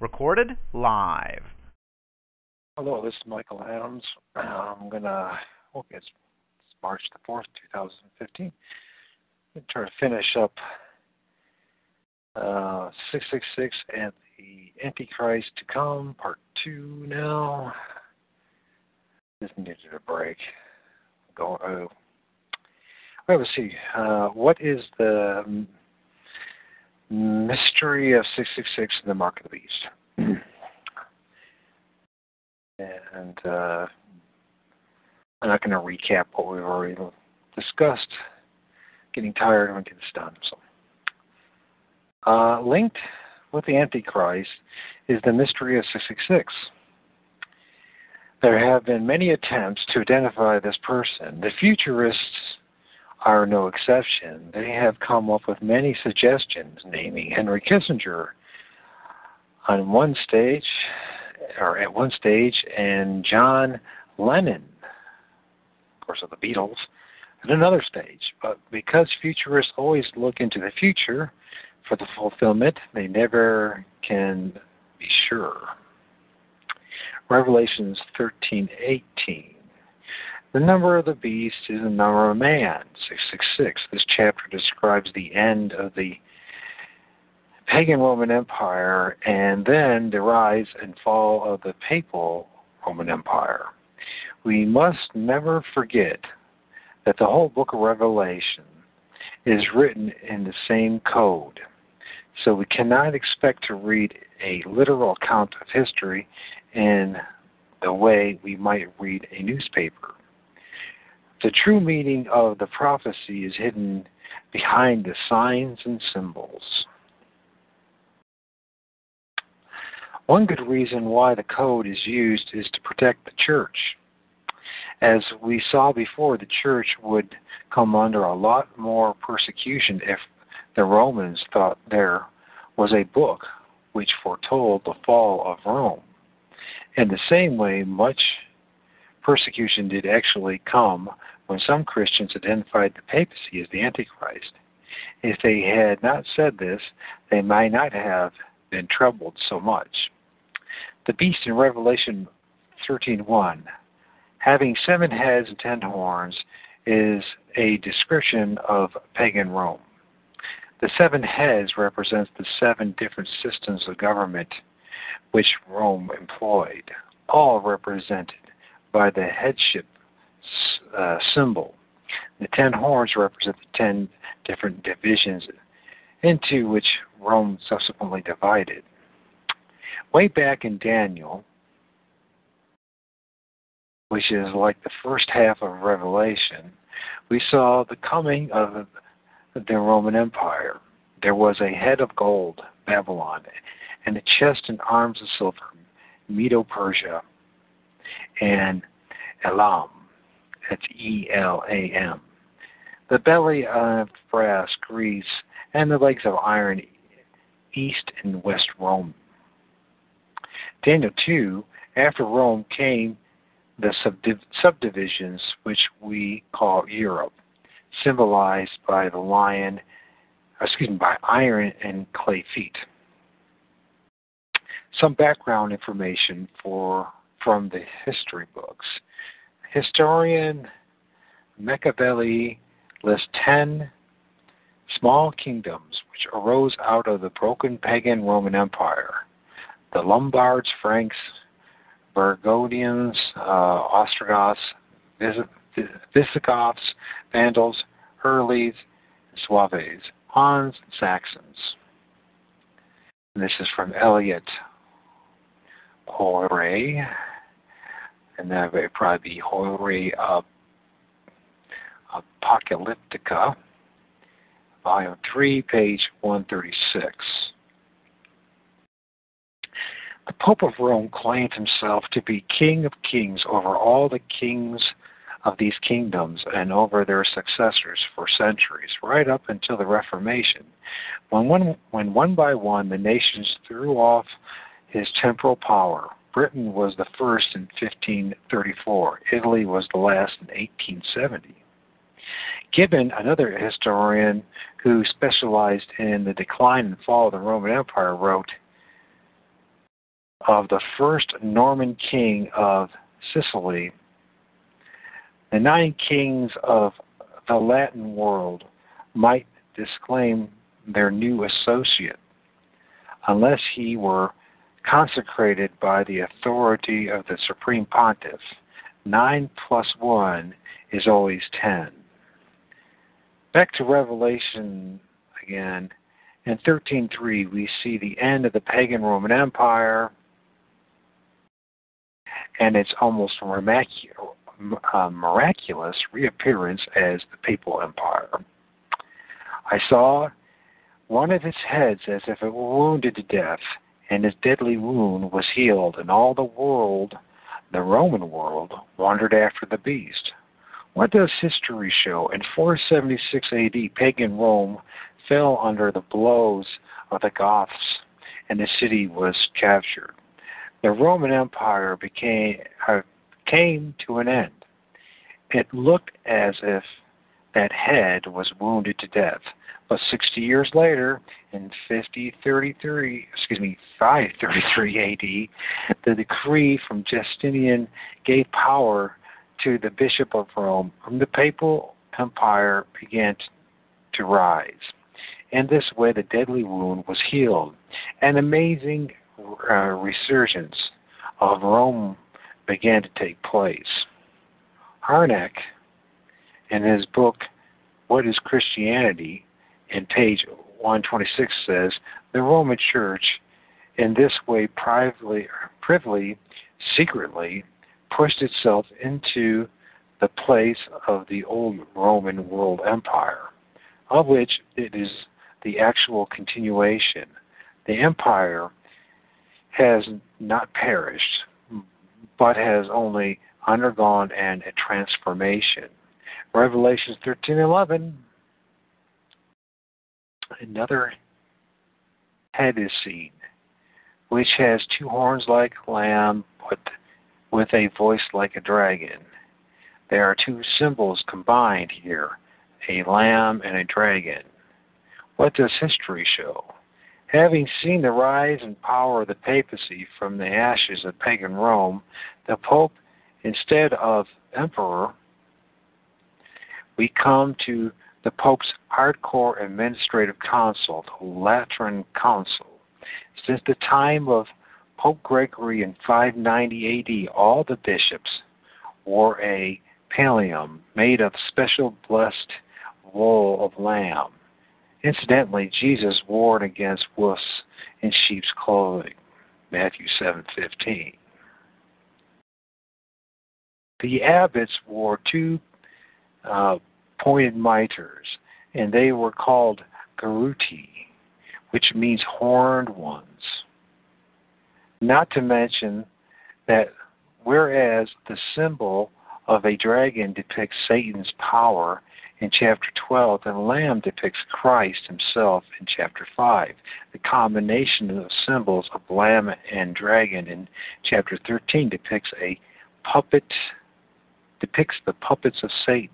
Recorded live. Hello, this is Michael Adams. I'm gonna. Okay, it's, it's March the fourth, 2015. I'm try to finish up uh, 666 and the Antichrist to come, part two now. Just needed a break. Go. Oh. Let's see. Uh, what is the mystery of 666 and the Mark of the Beast? and uh, I'm not going to recap what we've already discussed. Getting tired when gets done. So, uh, linked with the Antichrist is the mystery of 666. There have been many attempts to identify this person. The futurists are no exception. They have come up with many suggestions, naming Henry Kissinger on one stage, or at one stage, and John Lennon, of course, of the Beatles, at another stage. But because futurists always look into the future for the fulfillment, they never can be sure. Revelations 13:18. The number of the beast is the number of man, 666. This chapter describes the end of the pagan Roman Empire and then the rise and fall of the papal Roman Empire. We must never forget that the whole book of Revelation is written in the same code. So we cannot expect to read a literal account of history in the way we might read a newspaper. The true meaning of the prophecy is hidden behind the signs and symbols. One good reason why the code is used is to protect the church. As we saw before, the church would come under a lot more persecution if the Romans thought there was a book which foretold the fall of Rome. In the same way, much persecution did actually come when some Christians identified the papacy as the Antichrist. If they had not said this, they might not have been troubled so much. The beast in Revelation 13:1, having seven heads and ten horns, is a description of pagan Rome. The seven heads represents the seven different systems of government which Rome employed, all represented by the headship uh, symbol. The ten horns represent the ten different divisions into which Rome subsequently divided. Way back in Daniel, which is like the first half of Revelation, we saw the coming of the Roman Empire. There was a head of gold, Babylon, and a chest and arms of silver, Medo Persia, and Elam. That's E L A M. The belly of brass, Greece, and the legs of iron, East and West Rome. Daniel 2, after Rome came the subdiv- subdivisions which we call Europe, symbolized by the lion, uh, excuse me, by iron and clay feet. Some background information for from the history books. Historian Machiavelli lists ten small kingdoms which arose out of the broken pagan Roman Empire. The Lombards, Franks, Burgundians, uh, Ostrogoths, Visigoths, Vandals, Hurleys, Suaves, Huns, and Saxons. And this is from Elliot Horae, and that would probably be Horae uh, Apocalyptica, volume 3, page 136. The Pope of Rome claimed himself to be King of Kings over all the kings of these kingdoms and over their successors for centuries, right up until the Reformation, when one, when one by one the nations threw off his temporal power. Britain was the first in 1534. Italy was the last in 1870. Gibbon, another historian who specialized in the decline and fall of the Roman Empire, wrote, of the first Norman king of Sicily, the nine kings of the Latin world might disclaim their new associate unless he were consecrated by the authority of the Supreme Pontiff. Nine plus one is always ten. Back to Revelation again. In 13.3, we see the end of the pagan Roman Empire and its almost uh, miraculous reappearance as the Papal Empire. I saw one of its heads as if it were wounded to death, and his deadly wound was healed, and all the world, the Roman world, wandered after the beast. What does history show? In 476 AD, pagan Rome fell under the blows of the Goths, and the city was captured. The Roman Empire became uh, came to an end. It looked as if that head was wounded to death. But 60 years later, in 5033, excuse me, 533 AD, the decree from Justinian gave power to the Bishop of Rome, and the papal empire began to rise. In this way, the deadly wound was healed. An amazing uh, resurgence of Rome began to take place. Harnack, in his book, What is Christianity, in page 126 says, the Roman Church in this way privately, privily, secretly pushed itself into the place of the old Roman world empire, of which it is the actual continuation. The empire has not perished, but has only undergone an, a transformation. Revelation 13:11 another head is seen, which has two horns like a lamb, but with a voice like a dragon. There are two symbols combined here a lamb and a dragon. What does history show? Having seen the rise and power of the papacy from the ashes of pagan Rome, the Pope, instead of emperor, we come to the Pope's hardcore administrative council, the Lateran Council. Since the time of Pope Gregory in 590 AD, all the bishops wore a pallium made of special blessed wool of lamb. Incidentally, Jesus warned against wolves in sheep's clothing. Matthew 7:15. The abbots wore two uh, pointed mitres, and they were called Garuti, which means horned ones. Not to mention that whereas the symbol of a dragon depicts Satan's power in chapter 12, and lamb depicts Christ himself in chapter 5. The combination of symbols of lamb and dragon in chapter 13 depicts a puppet depicts the puppets of Satan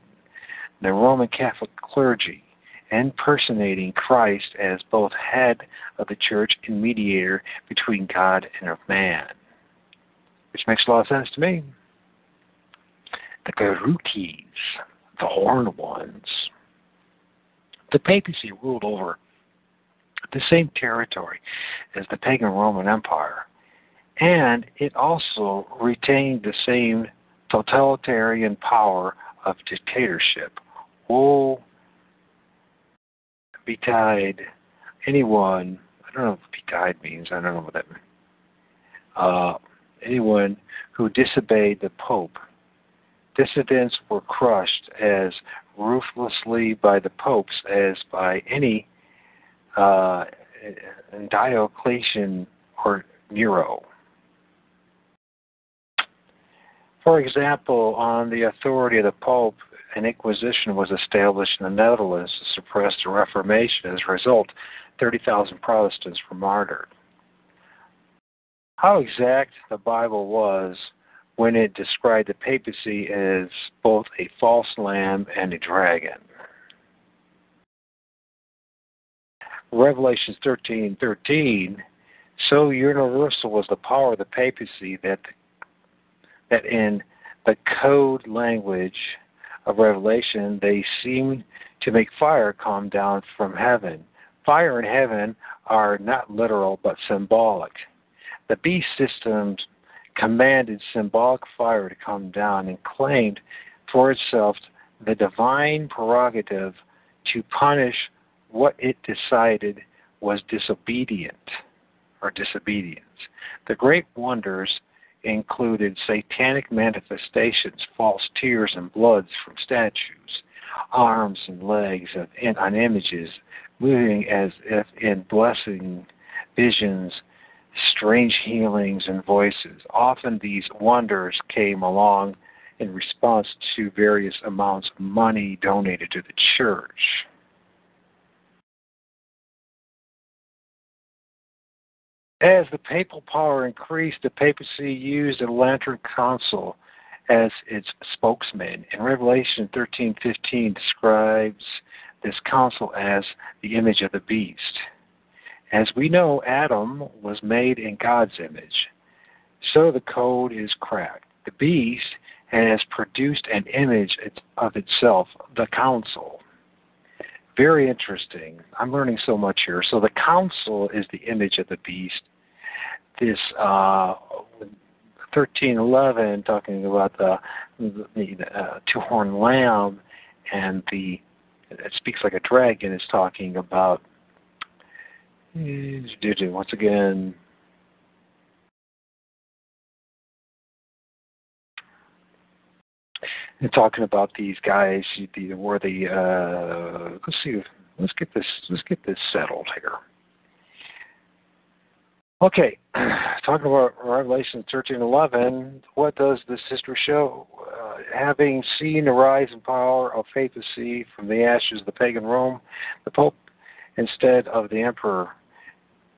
the Roman Catholic clergy, impersonating Christ as both head of the church and mediator between God and man. Which makes a lot of sense to me. The Garutis, the horned ones. The papacy ruled over the same territory as the pagan Roman Empire, and it also retained the same totalitarian power of dictatorship woe betide anyone. I don't know what betide means. I don't know what that means. Uh, anyone who disobeyed the Pope. Dissidents were crushed as ruthlessly by the popes as by any uh, Diocletian or Nero. For example, on the authority of the Pope, an inquisition was established in the Netherlands to suppress the Reformation. As a result, 30,000 Protestants were martyred. How exact the Bible was when it described the papacy as both a false lamb and a dragon. Revelation 13:13 So universal was the power of the papacy that that in the code language of Revelation they seem to make fire come down from heaven. Fire and heaven are not literal but symbolic. The beast systems commanded symbolic fire to come down and claimed for itself the divine prerogative to punish what it decided was disobedient or disobedience. The great wonders included satanic manifestations, false tears and bloods from statues, arms and legs of, on images, moving as if in blessing visions, strange healings and voices. Often these wonders came along in response to various amounts of money donated to the church. As the papal power increased, the papacy used a Lateran Council as its spokesman. In Revelation 13:15 describes this council as the image of the beast. As we know, Adam was made in God's image. So the code is cracked. The beast has produced an image of itself, the council. Very interesting. I'm learning so much here. So the council is the image of the beast. This uh, 1311, talking about the the, uh, two-horned lamb, and the it speaks like a dragon is talking about once again. And talking about these guys the where the uh let's see let's get this let's get this settled here okay talking about revelation 13 11 what does this history show uh, having seen the rise and power of papacy from the ashes of the pagan rome the pope instead of the emperor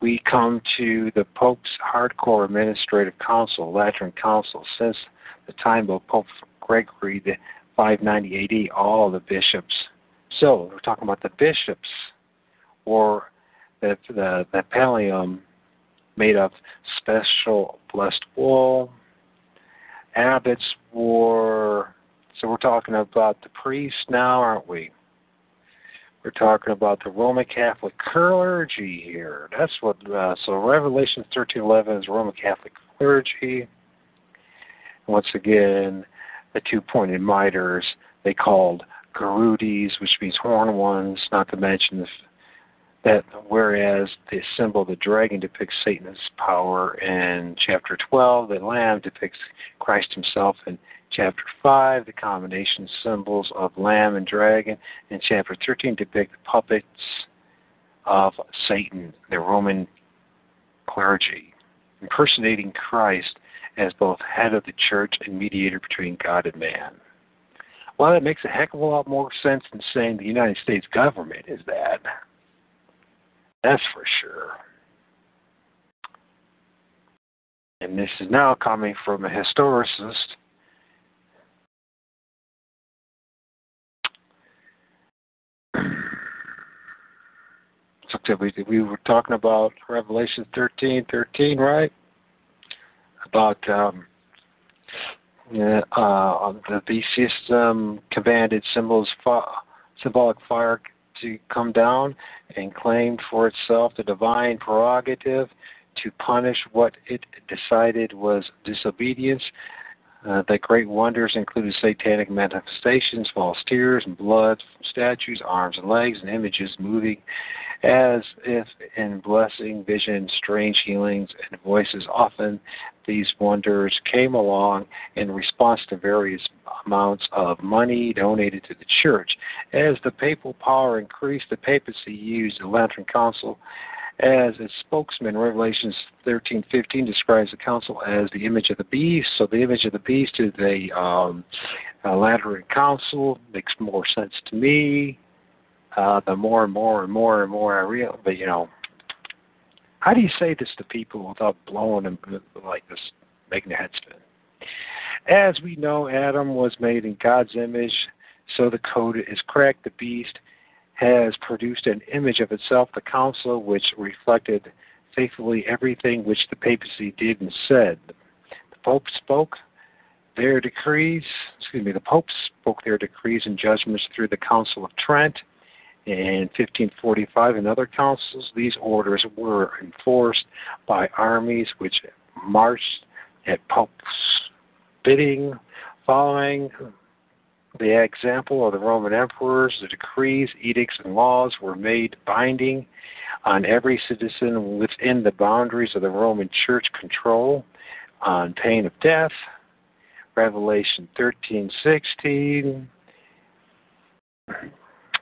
we come to the Pope's hardcore administrative council, Lateran Council, since the time of Pope Gregory the 590 AD, all the bishops. So we're talking about the bishops, or the the, the pallium made of special blessed wool. Abbots wore. So we're talking about the priests now, aren't we? We're talking about the Roman Catholic clergy here. That's what. Uh, so Revelation 13:11 is Roman Catholic clergy. Once again, the two-pointed miters they called garudes, which means horn ones. Not to mention that whereas the symbol of the dragon depicts Satan's power in chapter 12, the lamb depicts Christ himself in chapter 5, the combination symbols of lamb and dragon. In chapter 13, depict the puppets of Satan, the Roman clergy, impersonating Christ as both head of the church and mediator between God and man. Well, that makes a heck of a lot more sense than saying the United States government is that. That's for sure. And this is now coming from a historicist we we were talking about Revelation thirteen thirteen, right? About um, uh, the beast system commanded symbols symbolic fire to come down and claim for itself the divine prerogative to punish what it decided was disobedience. Uh, the great wonders included satanic manifestations, false tears and blood from statues, arms and legs, and images moving as if in blessing, vision, strange healings, and voices. Often these wonders came along in response to various amounts of money donated to the church. As the papal power increased, the papacy used the Lateran Council as its spokesman. Revelations 13:15 describes the council as the image of the beast. So the image of the beast is the um, uh, Lateran Council. Makes more sense to me uh, the more and more and more and more I real. But you know, how do you say this to people without blowing them like this, making their head spin? As we know, Adam was made in God's image, so the code is correct. The beast has produced an image of itself, the council, which reflected faithfully everything which the papacy did and said. The Pope spoke their decrees, excuse me, the Pope spoke their decrees and judgments through the Council of Trent in 1545 and other councils. These orders were enforced by armies which marched at Pope's bidding, following the example of the Roman emperors, the decrees, edicts, and laws were made binding on every citizen within the boundaries of the Roman Church control on pain of death. Revelation 13:16.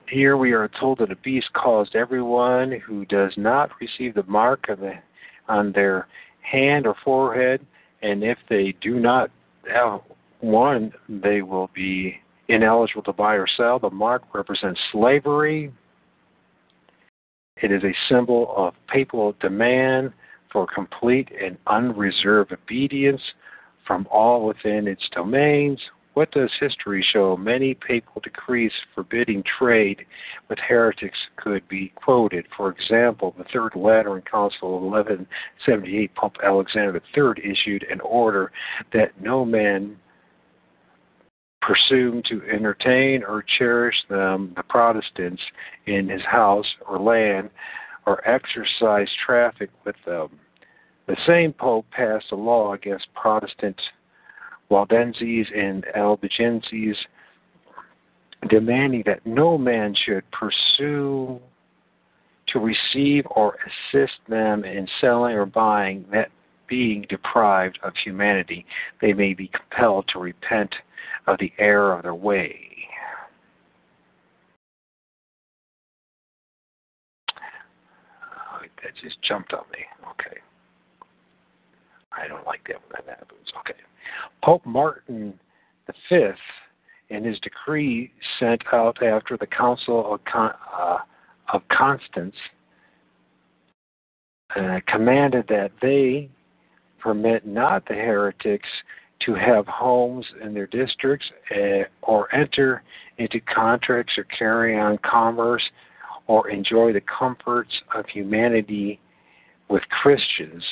Here we are told that a beast caused everyone who does not receive the mark of the, on their hand or forehead, and if they do not have one, they will be ineligible to buy or sell. The mark represents slavery. It is a symbol of papal demand for complete and unreserved obedience from all within its domains. What does history show? Many papal decrees forbidding trade with heretics could be quoted. For example, the Third Lateran Council of 1178, Pope Alexander III issued an order that no man presume to entertain or cherish them, the Protestants, in his house or land, or exercise traffic with them. The same Pope passed a law against Protestant Waldenses and Albigenses, demanding that no man should pursue to receive or assist them in selling or buying, that being deprived of humanity, they may be compelled to repent of the error of their way. that just jumped on me. Okay. I don't like that when that happens. Okay. Pope Martin V, in his decree sent out after the Council of, Con- uh, of Constance, uh, commanded that they permit not the heretics to have homes in their districts uh, or enter into contracts or carry on commerce or enjoy the comforts of humanity with Christians.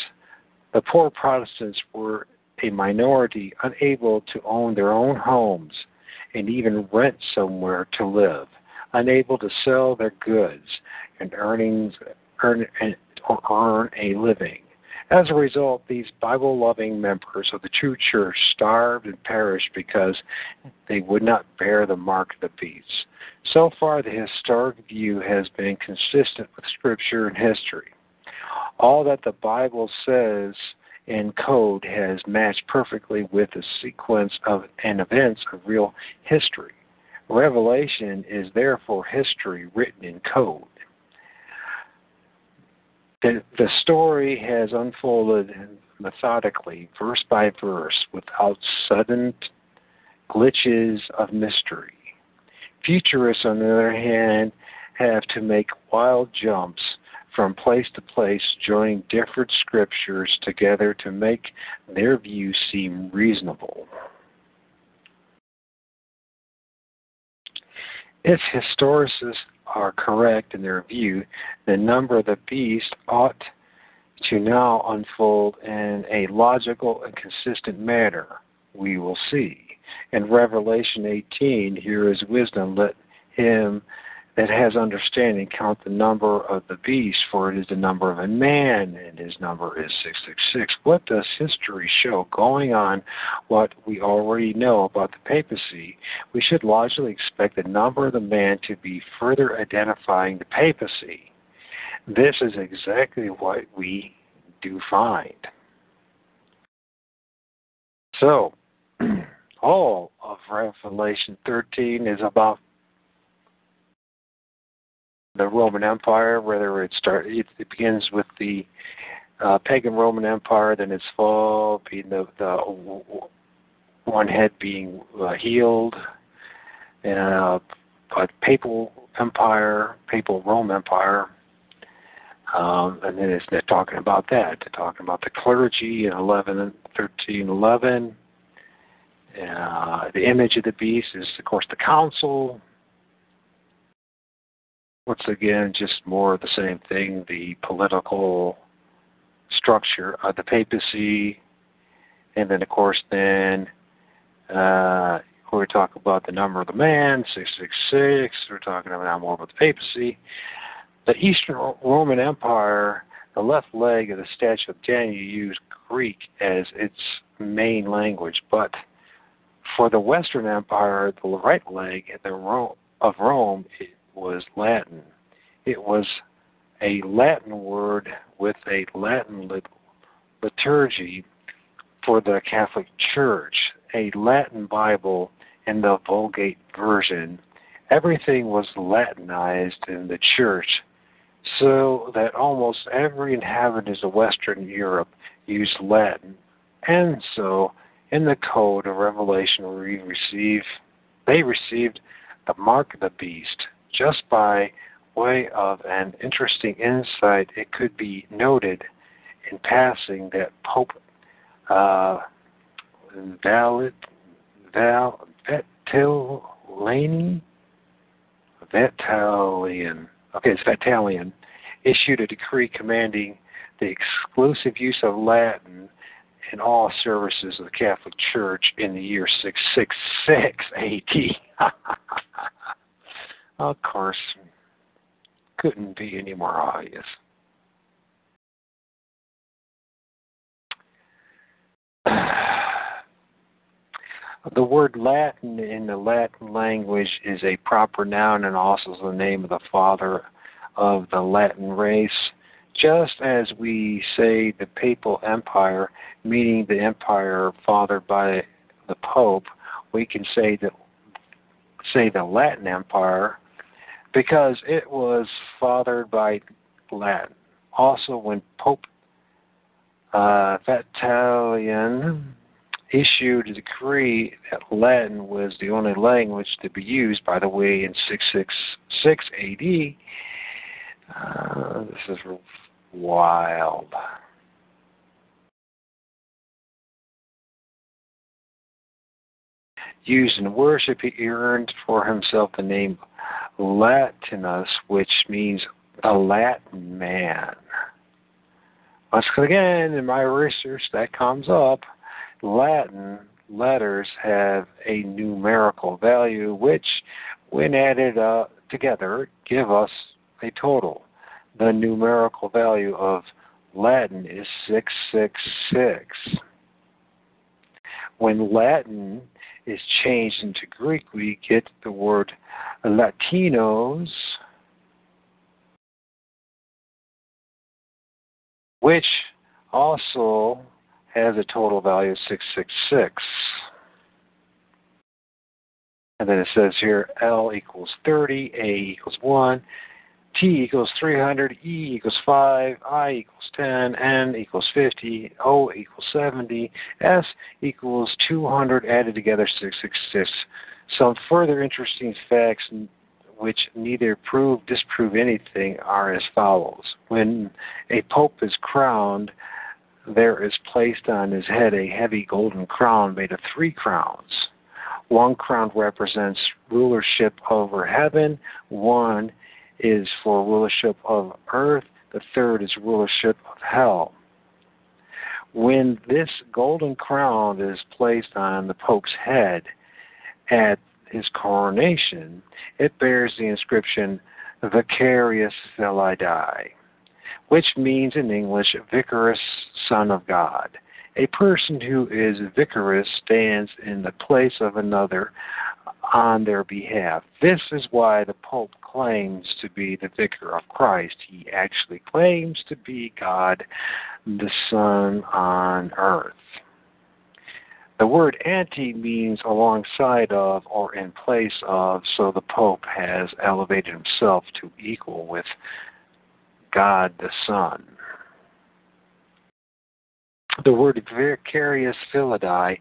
The poor Protestants were a minority unable to own their own homes and even rent somewhere to live, unable to sell their goods and earnings earn, or earn a living. As a result, these Bible loving members of the true church starved and perished because they would not bear the mark of the beast. So far, the historic view has been consistent with Scripture and history. All that the Bible says in code has matched perfectly with the sequence of and events of real history. Revelation is therefore history written in code the, the story has unfolded methodically, verse by verse, without sudden glitches of mystery. Futurists, on the other hand, have to make wild jumps from place to place, joining different scriptures together to make their view seem reasonable. If historicists are correct in their view, the number of the beast ought to now unfold in a logical and consistent manner. We will see. In Revelation 18, here is wisdom. Let him that has understanding count the number of the beast, for it is the number of a man, and his number is 666. What does history show? Going on what we already know about the papacy, we should logically expect the number of the man to be further identifying the papacy. This is exactly what we do find. So, all of Revelation 13 is about the Roman Empire, whether it start it, it begins with the uh, pagan Roman Empire, then its fall, being the, the one head being uh, healed, and uh, a papal empire, papal Rome Empire, um, and then it's, talking about that. They're talking about the clergy in 11, 13, 11. Uh, the image of the beast is, of course, the council, once again, just more of the same thing the political structure of the papacy, and then of course then uh, we talk about the number of the man, six six six. We're talking about now more about the papacy. The Eastern Roman Empire, the left leg of the Statue of Daniel used Greek as its main language, but for the Western Empire, the right leg of Rome, it was Latin. It was a Latin word with a Latin liturgy for the Catholic Church, a Latin Bible in the Vulgate version. Everything was Latinized in the church, so that almost every inhabitant of Western Europe used Latin. And so, in the code of Revelation, we receive they received the mark of the beast just by way of an interesting insight, it could be noted in passing that Pope uh, Valid, Val, okay, it's Vitalian, issued a decree commanding the exclusive use of Latin in all services of the Catholic Church in the year 666 AD. Uh, of course, couldn't be any more obvious. The word Latin in the Latin language is a proper noun and also the name of the father of the Latin race. Just as we say the papal empire, meaning the empire fathered by the Pope, we can say that say the Latin Empire because it was fathered by Latin. Also, when Pope uh, Vitalian issued a decree that Latin was the only language to be used, by the way, in 666 AD, uh, this is wild. Used in worship, he earned for himself the name Latinus, which means a Latin man. Once again, in my research, that comes up. Latin letters have a numerical value, which, when added uh, together, give us a total. The numerical value of Latin is 666. When Latin is changed into Greek, we get the word Latinos, which also has a total value of 666. And then it says here L equals 30, A equals 1, T equals 300, E equals 5, I equals 10, N equals 50, O equals 70, S equals 200, added together 666. Some further interesting facts which neither prove disprove anything are as follows. When a pope is crowned, there is placed on his head a heavy golden crown made of three crowns. One crown represents rulership over heaven, one is for rulership of earth, the third is rulership of hell. When this golden crown is placed on the Pope's head at his coronation, it bears the inscription Vicarius Filii, which means in English, Vicarous Son of God. A person who is vicarious stands in the place of another on their behalf. This is why the Pope claims to be the vicar of Christ. He actually claims to be God, the Son on earth. The word anti means alongside of or in place of, so the Pope has elevated himself to equal with God the Son. The word vicarious filii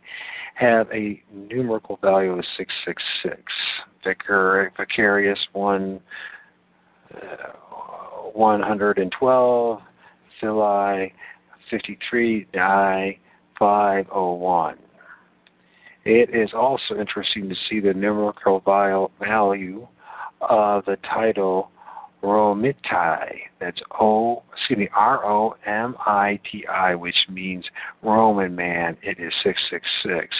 have a numerical value of 666. Vicar, vicarious 1, uh, 112, Filii 53, Dei 501. It is also interesting to see the numerical value of the title Romiti. That's O, excuse me, R O M I T I, which means Roman man. It is 666.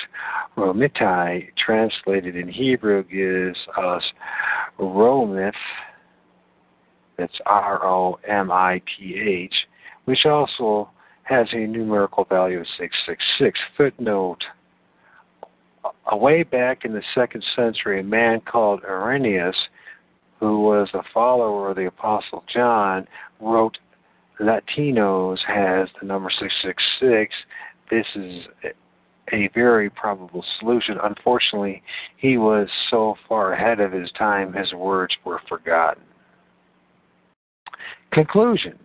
Romiti, translated in Hebrew, gives us Romith. That's R O M I T H, which also has a numerical value of 666. Footnote Away back in the second century, a man called Irenaeus who was a follower of the Apostle John, wrote Latinos has the number 666. This is a very probable solution. Unfortunately, he was so far ahead of his time, his words were forgotten. Conclusion.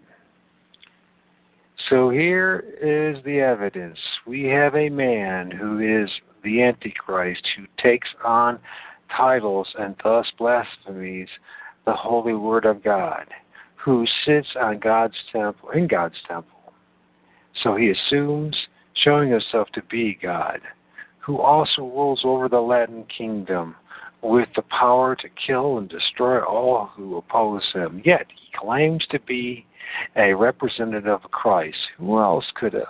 So here is the evidence. We have a man who is the Antichrist who takes on titles and thus blasphemies the holy word of God, who sits on God's temple in God's temple. So he assumes, showing himself to be God, who also rules over the Latin kingdom with the power to kill and destroy all who oppose him. Yet he claims to be a representative of Christ. Who else could uh,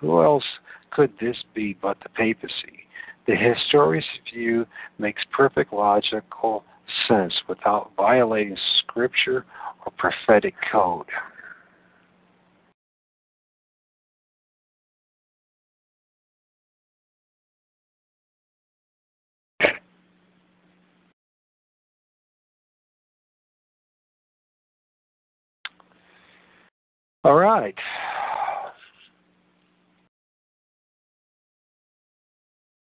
who else could this be but the papacy? The historian's view makes perfect logical sense without violating scripture or prophetic code. All right.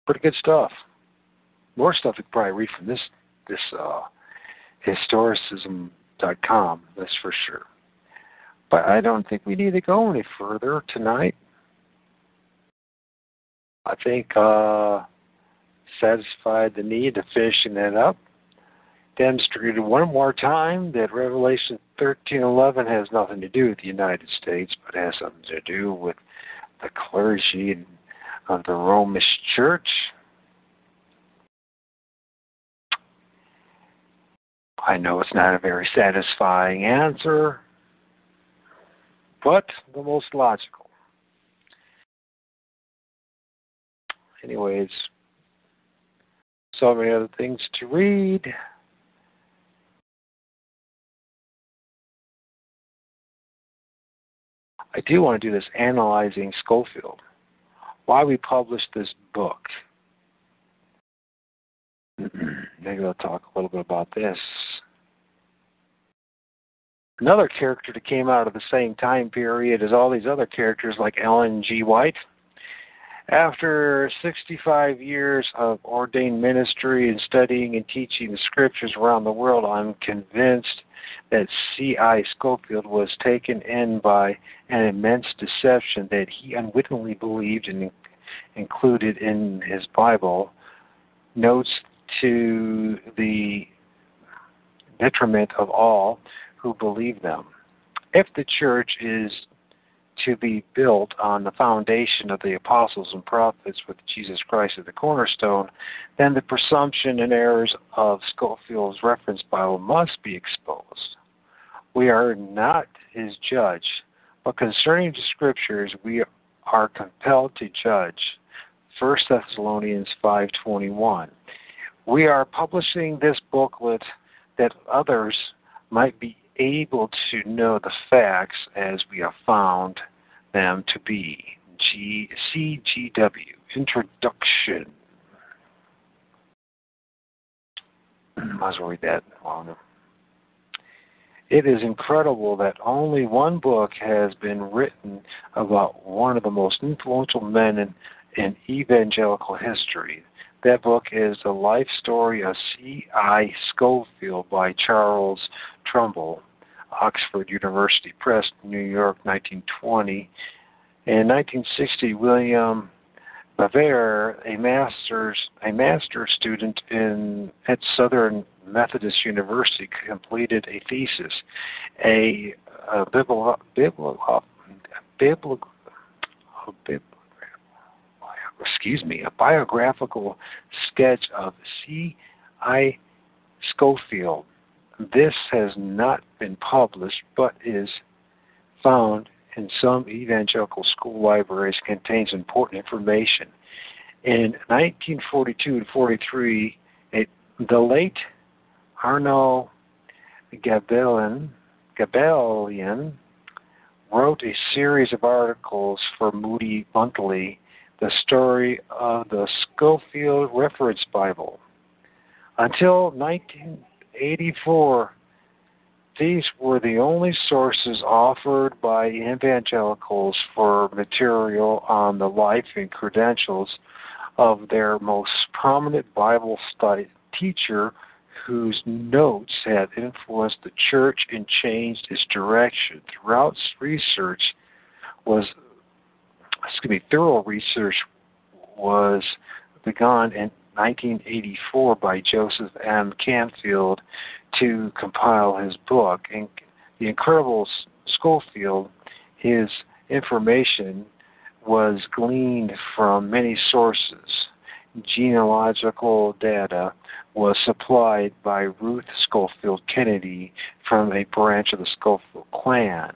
Pretty good stuff. More stuff you could probably read from this this uh, historicism.com. That's for sure. But I don't think we need to go any further tonight. I think uh, satisfied the need to finishing that up. Demonstrated one more time that Revelation 13:11 has nothing to do with the United States, but has something to do with the clergy and of the Romish Church. I know it's not a very satisfying answer, but the most logical. Anyways, so many other things to read. I do want to do this analyzing Scofield why we published this book. Maybe I'll talk a little bit about this. Another character that came out of the same time period as all these other characters, like Ellen G. White. After 65 years of ordained ministry and studying and teaching the scriptures around the world, I'm convinced that C.I. Scofield was taken in by an immense deception that he unwittingly believed and included in his Bible, notes to the detriment of all who believe them. If the church is to be built on the foundation of the apostles and prophets with Jesus Christ as the cornerstone, then the presumption and errors of Scofield's reference Bible must be exposed. We are not his judge, but concerning the scriptures, we are compelled to judge. 1 Thessalonians 5:21. We are publishing this booklet that others might be able to know the facts as we have found them to be. G- CGW Introduction. Mm, might as well read that longer. It is incredible that only one book has been written about one of the most influential men in, in evangelical history. That book is The Life Story of C.I. Scofield by Charles Trumbull, Oxford University Press, New York, 1920. In 1960, William BeVier, a master's a master's student in at Southern Methodist University, completed a thesis, a, a biblical biblical excuse me, a biographical sketch of C. I. Scofield, This has not been published, but is found in some evangelical school libraries, contains important information. In 1942 and 43, it, the late Arno Gaebelein, Gabellion wrote a series of articles for Moody Monthly, the story of the Scofield Reference Bible. Until 1984, these were the only sources offered by evangelicals for material on the life and credentials of their most prominent Bible study teacher whose notes had influenced the church and changed its direction. Throughout research was excuse me, thorough research was begun in 1984 by Joseph M. Canfield to compile his book. And the incredible Scofield, his information was gleaned from many sources. Genealogical data was supplied by Ruth Scofield Kennedy from a branch of the Scofield clan.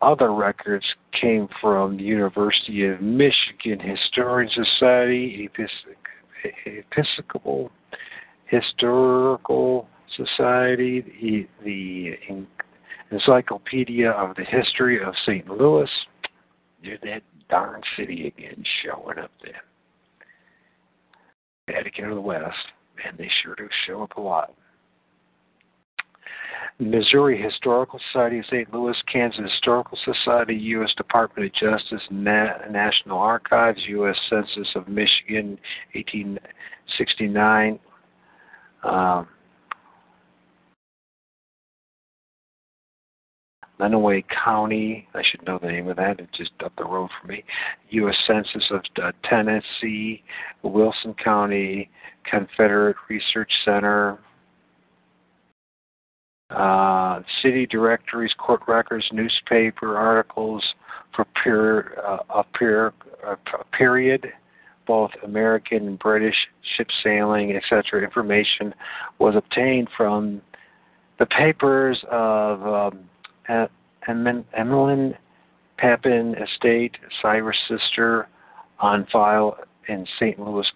Other records came from the University of Michigan Historian Society, Episcopal Historical Society, the, the Encyclopedia of the History of St. Louis. There's that darn city again showing up there. Vatican of the West, and they sure do show up a lot. Missouri Historical Society of St. Louis, Kansas Historical Society, U.S. Department of Justice, Na- National Archives, U.S. Census of Michigan, 1869. Um, Lenawee County, I should know the name of that, it's just up the road from me. U.S. Census of uh, Tennessee, Wilson County, Confederate Research Center, uh, city directories, court records, newspaper articles for uh, a, a period, both American and British ship sailing, etc. Information was obtained from the papers of um, Emmeline Papin Estate, Cyrus Sister, on file in St. Louis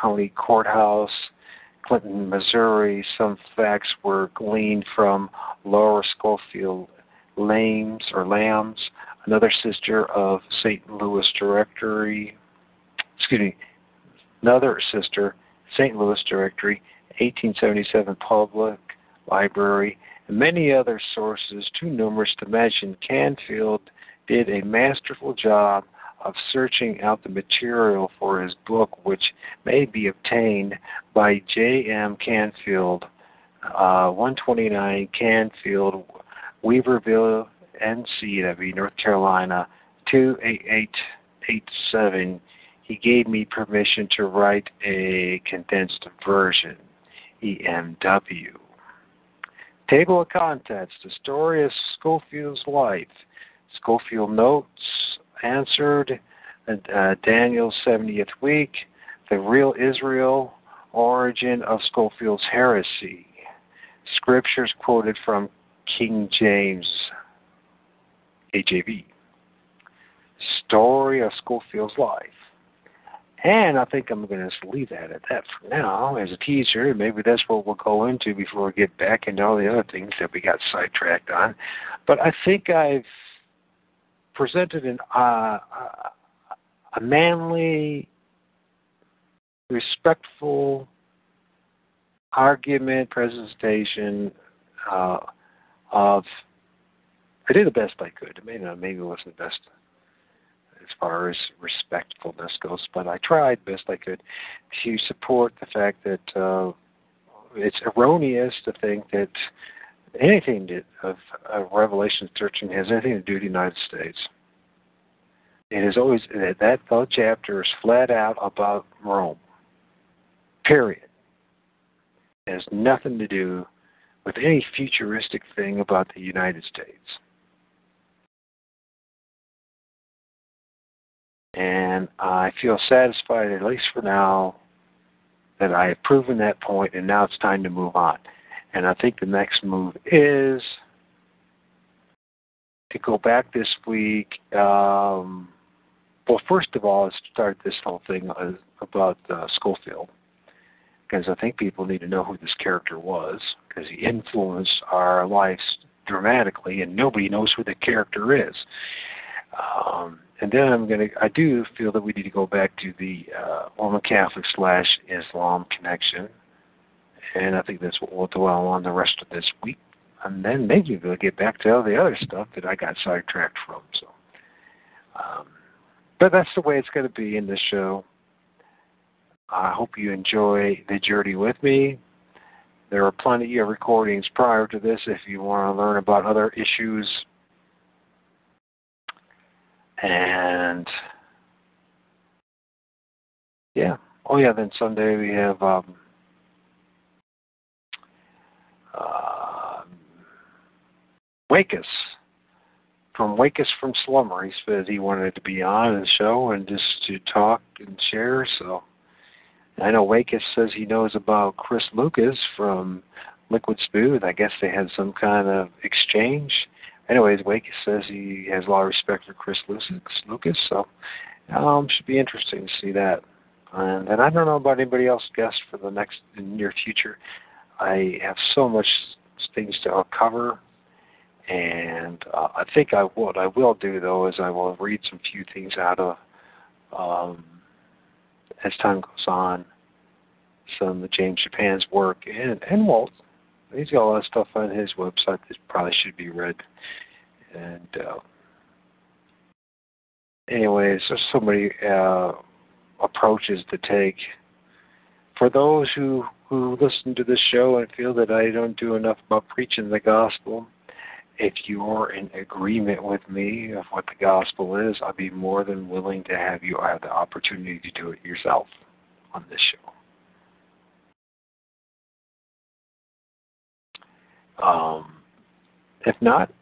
County Courthouse, Clinton, Missouri. Some facts were gleaned from Laura Scofield Lames or Lambs, another sister of St. Louis Directory. Excuse me, another sister, St. Louis Directory, 1877 Public Library, and many other sources, too numerous to mention. Canfield did a masterful job of searching out the material for his book, which may be obtained by J.M. Canfield, uh, 129 Canfield, Weaverville, NCW, North Carolina, 28887. He gave me permission to write a condensed version, EMW. Table of contents: The story of Scofield's life. Schofield notes answered uh, Daniel's 70th week. The real Israel origin of Scofield's heresy. Scriptures quoted from King James, KJV. Story of Scofield's life. And I think I'm going to just leave that at that for now as a teaser. Maybe that's what we'll go into before we get back into all the other things that we got sidetracked on. But I think I've presented an, uh, a manly, respectful argument, presentation uh, of. I did the best I could. Maybe maybe it wasn't the best as far as respectfulness goes, but I tried best I could to support the fact that uh, it's erroneous to think that anything to, of, of Revelation 13 has anything to do with the United States. It is always that that whole chapter is flat out about Rome. Period. It has nothing to do with any futuristic thing about the United States. And I feel satisfied, at least for now, that I have proven that point, and now it's time to move on. And I think the next move is to go back this week. Um, well, first of all, is to start this whole thing about uh, Scofield because I think people need to know who this character was because he influenced our lives dramatically, and nobody knows who the character is. Um, and then I'm gonna. I do feel that we need to go back to the uh, Roman Catholic slash Islam connection, and I think that's what we'll dwell on the rest of this week. And then maybe we'll get back to all the other stuff that I got sidetracked from. So, um, but that's the way it's going to be in this show. I hope you enjoy the journey with me. There are plenty of recordings prior to this if you want to learn about other issues. And yeah. Oh yeah, then Sunday we have um uh, Wakus from Wakus from Slumber. He said he wanted to be on the show and just to talk and share. So I know Wakus says he knows about Chris Lucas from Liquid Smooth. I guess they had some kind of exchange. Anyways, Wakus says he has a lot of respect for Chris Lucas, so um, should be interesting to see that. And, and I don't know about anybody else guest for the next near future. I have so much things to cover, and uh, I think I what I will do though is I will read some few things out of um, as time goes on, some of James Japan's work and and Walt. He's got a lot of stuff on his website that probably should be read. And uh, anyways, there's so many uh, approaches to take. For those who who listen to this show and feel that I don't do enough about preaching the gospel, if you're in agreement with me of what the gospel is, I'd be more than willing to have you have the opportunity to do it yourself on this show. Um, if not,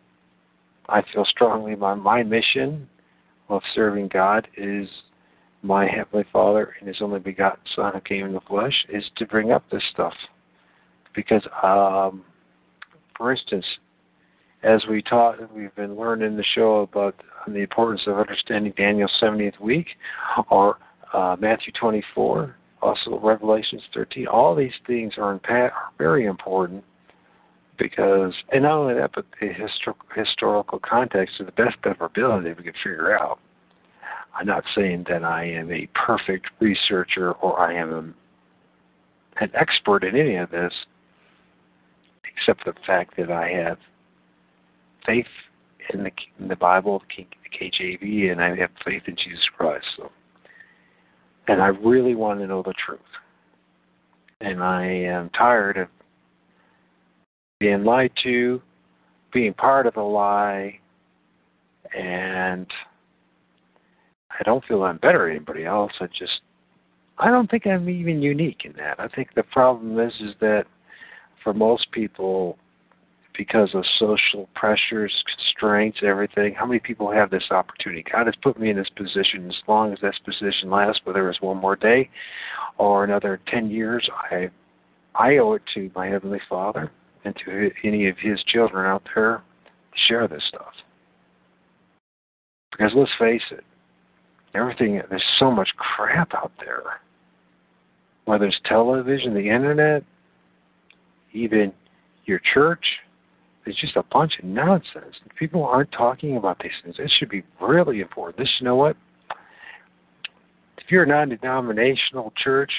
I feel strongly my, my mission of serving God is my Heavenly Father and His only begotten Son who came in the flesh is to bring up this stuff. Because, um, for instance, as we taught, we've been learning the show about the importance of understanding Daniel's 70th week, or uh, Matthew 24, also Revelations 13. All these things are, in, are very important because, and not only that, but the histor- historical context to the best of our ability we can figure out. I'm not saying that I am a perfect researcher or I am an expert in any of this, except the fact that I have faith in the in the Bible, the KJV, and I have faith in Jesus Christ. So, and I really want to know the truth. And I am tired of being lied to, being part of a lie, and I don't feel I'm better than anybody else. I just I don't think I'm even unique in that. I think the problem is is that for most people because of social pressures, constraints, everything. How many people have this opportunity? God has put me in this position. As long as this position lasts, whether it's one more day or another ten years, I I owe it to my heavenly Father and to any of His children out there to share this stuff. Because let's face it, everything there's so much crap out there. Whether it's television, the internet, even your church, it's just a bunch of nonsense. People aren't talking about these things. This should be really important. This, you know what? If you're a non-denominational church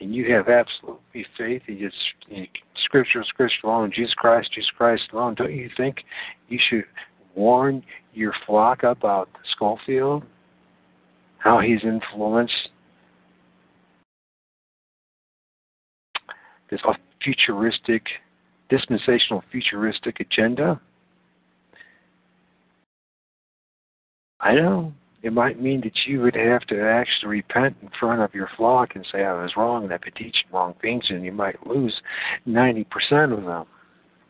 and you have absolutely faith in just Scripture, Scripture alone, Jesus Christ, Jesus Christ alone, don't you think you should warn your flock about Scofield, how he's influenced this futuristic dispensational futuristic agenda? I know. It might mean that you would have to actually repent in front of your flock and say, I was wrong and I've been teaching wrong things, and you might lose 90% of them.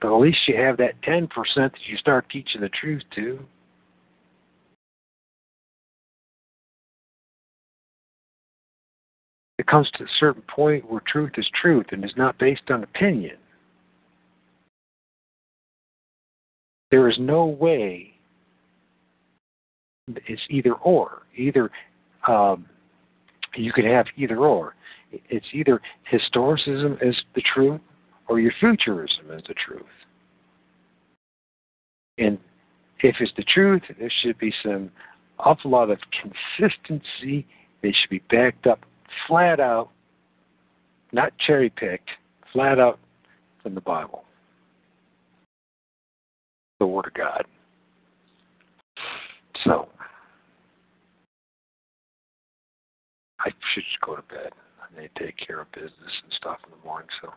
But at least you have that 10% that you start teaching the truth to. It comes to a certain point where truth is truth and is not based on opinion. There is no way it's either or. Either um, you could have either or. It's either historicism is the truth or your futurism is the truth. And if it's the truth, there should be some awful lot of consistency. They should be backed up flat out, not cherry picked, flat out from the Bible, the Word of God. So, I should just go to bed. I need to take care of business and stuff in the morning. So,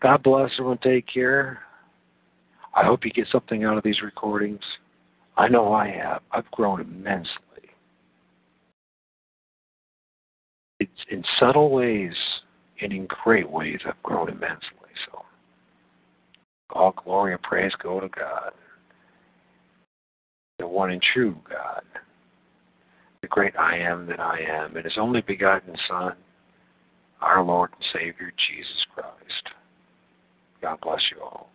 God bless everyone. Take care. I hope you get something out of these recordings. I know I have. I've grown immensely. In subtle ways and in great ways I've grown immensely. So all glory and praise go to God. The one and true God. The great I am that I am, and his only begotten Son, our Lord and Savior Jesus Christ. God bless you all.